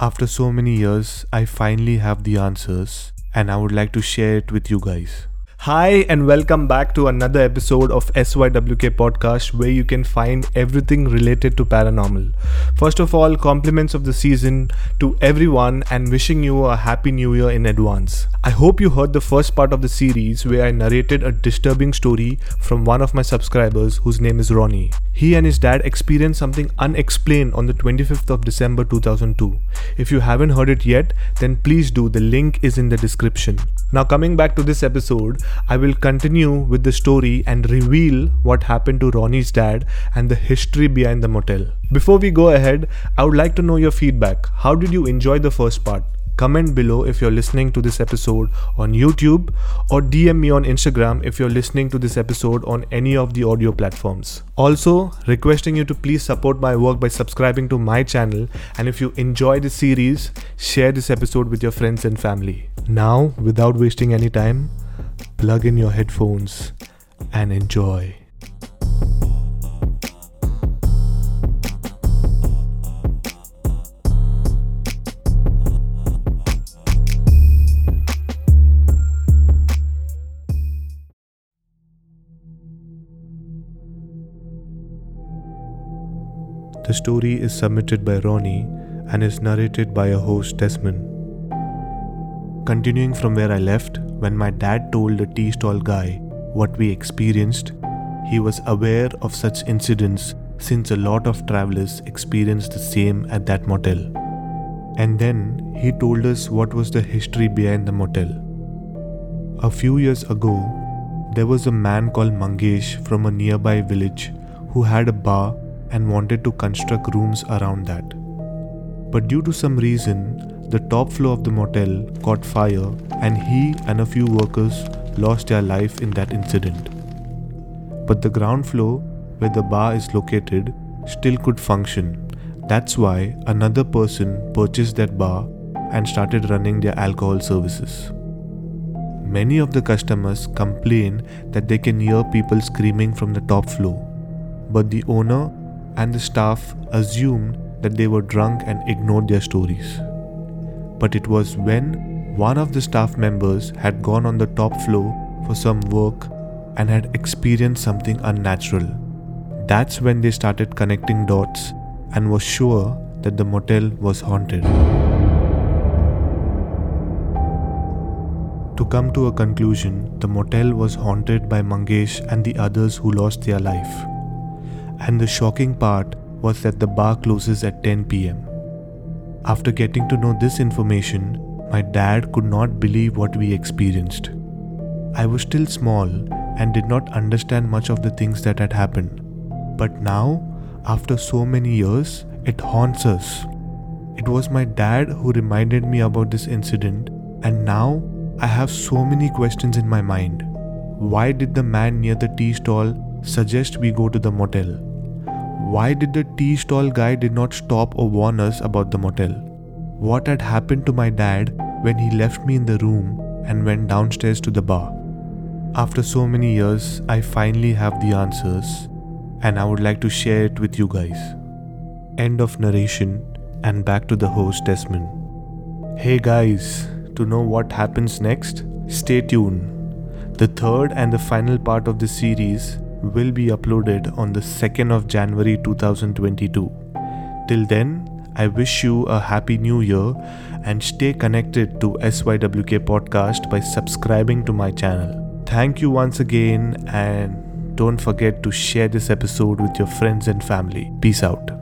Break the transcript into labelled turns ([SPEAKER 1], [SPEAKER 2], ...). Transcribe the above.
[SPEAKER 1] After so many years, I finally have the answers, and I would like to share it with you guys.
[SPEAKER 2] Hi, and welcome back to another episode of SYWK Podcast where you can find everything related to paranormal. First of all, compliments of the season to everyone and wishing you a happy new year in advance. I hope you heard the first part of the series where I narrated a disturbing story from one of my subscribers whose name is Ronnie. He and his dad experienced something unexplained on the 25th of December 2002. If you haven't heard it yet, then please do, the link is in the description. Now, coming back to this episode, I will continue with the story and reveal what happened to Ronnie's dad and the history behind the motel. Before we go ahead, I would like to know your feedback. How did you enjoy the first part? Comment below if you're listening to this episode on YouTube or DM me on Instagram if you're listening to this episode on any of the audio platforms. Also, requesting you to please support my work by subscribing to my channel and if you enjoy this series, share this episode with your friends and family. Now, without wasting any time, plug in your headphones and enjoy. The story is submitted by Ronnie and is narrated by a host Desmond. Continuing from where I left, when my dad told the tea stall guy what we experienced, he was aware of such incidents since a lot of travelers experienced the same at that motel. And then he told us what was the history behind the motel. A few years ago, there was a man called Mangesh from a nearby village who had a bar and wanted to construct rooms around that. But due to some reason, the top floor of the motel caught fire and he and a few workers lost their life in that incident. But the ground floor, where the bar is located, still could function. That's why another person purchased that bar and started running their alcohol services. Many of the customers complain that they can hear people screaming from the top floor, but the owner and the staff assumed that they were drunk and ignored their stories. But it was when one of the staff members had gone on the top floor for some work and had experienced something unnatural. That's when they started connecting dots and were sure that the motel was haunted. To come to a conclusion, the motel was haunted by Mangesh and the others who lost their life. And the shocking part was that the bar closes at 10 pm. After getting to know this information, my dad could not believe what we experienced. I was still small and did not understand much of the things that had happened. But now, after so many years, it haunts us. It was my dad who reminded me about this incident, and now I have so many questions in my mind. Why did the man near the tea stall suggest we go to the motel? Why did the tea stall guy did not stop or warn us about the motel? What had happened to my dad when he left me in the room and went downstairs to the bar? After so many years, I finally have the answers and I would like to share it with you guys. End of narration and back to the host Desmond. Hey guys, to know what happens next, stay tuned. The third and the final part of the series will be uploaded on the 2nd of January 2022. Till then, I wish you a happy new year and stay connected to SYWK podcast by subscribing to my channel. Thank you once again and don't forget to share this episode with your friends and family. Peace out.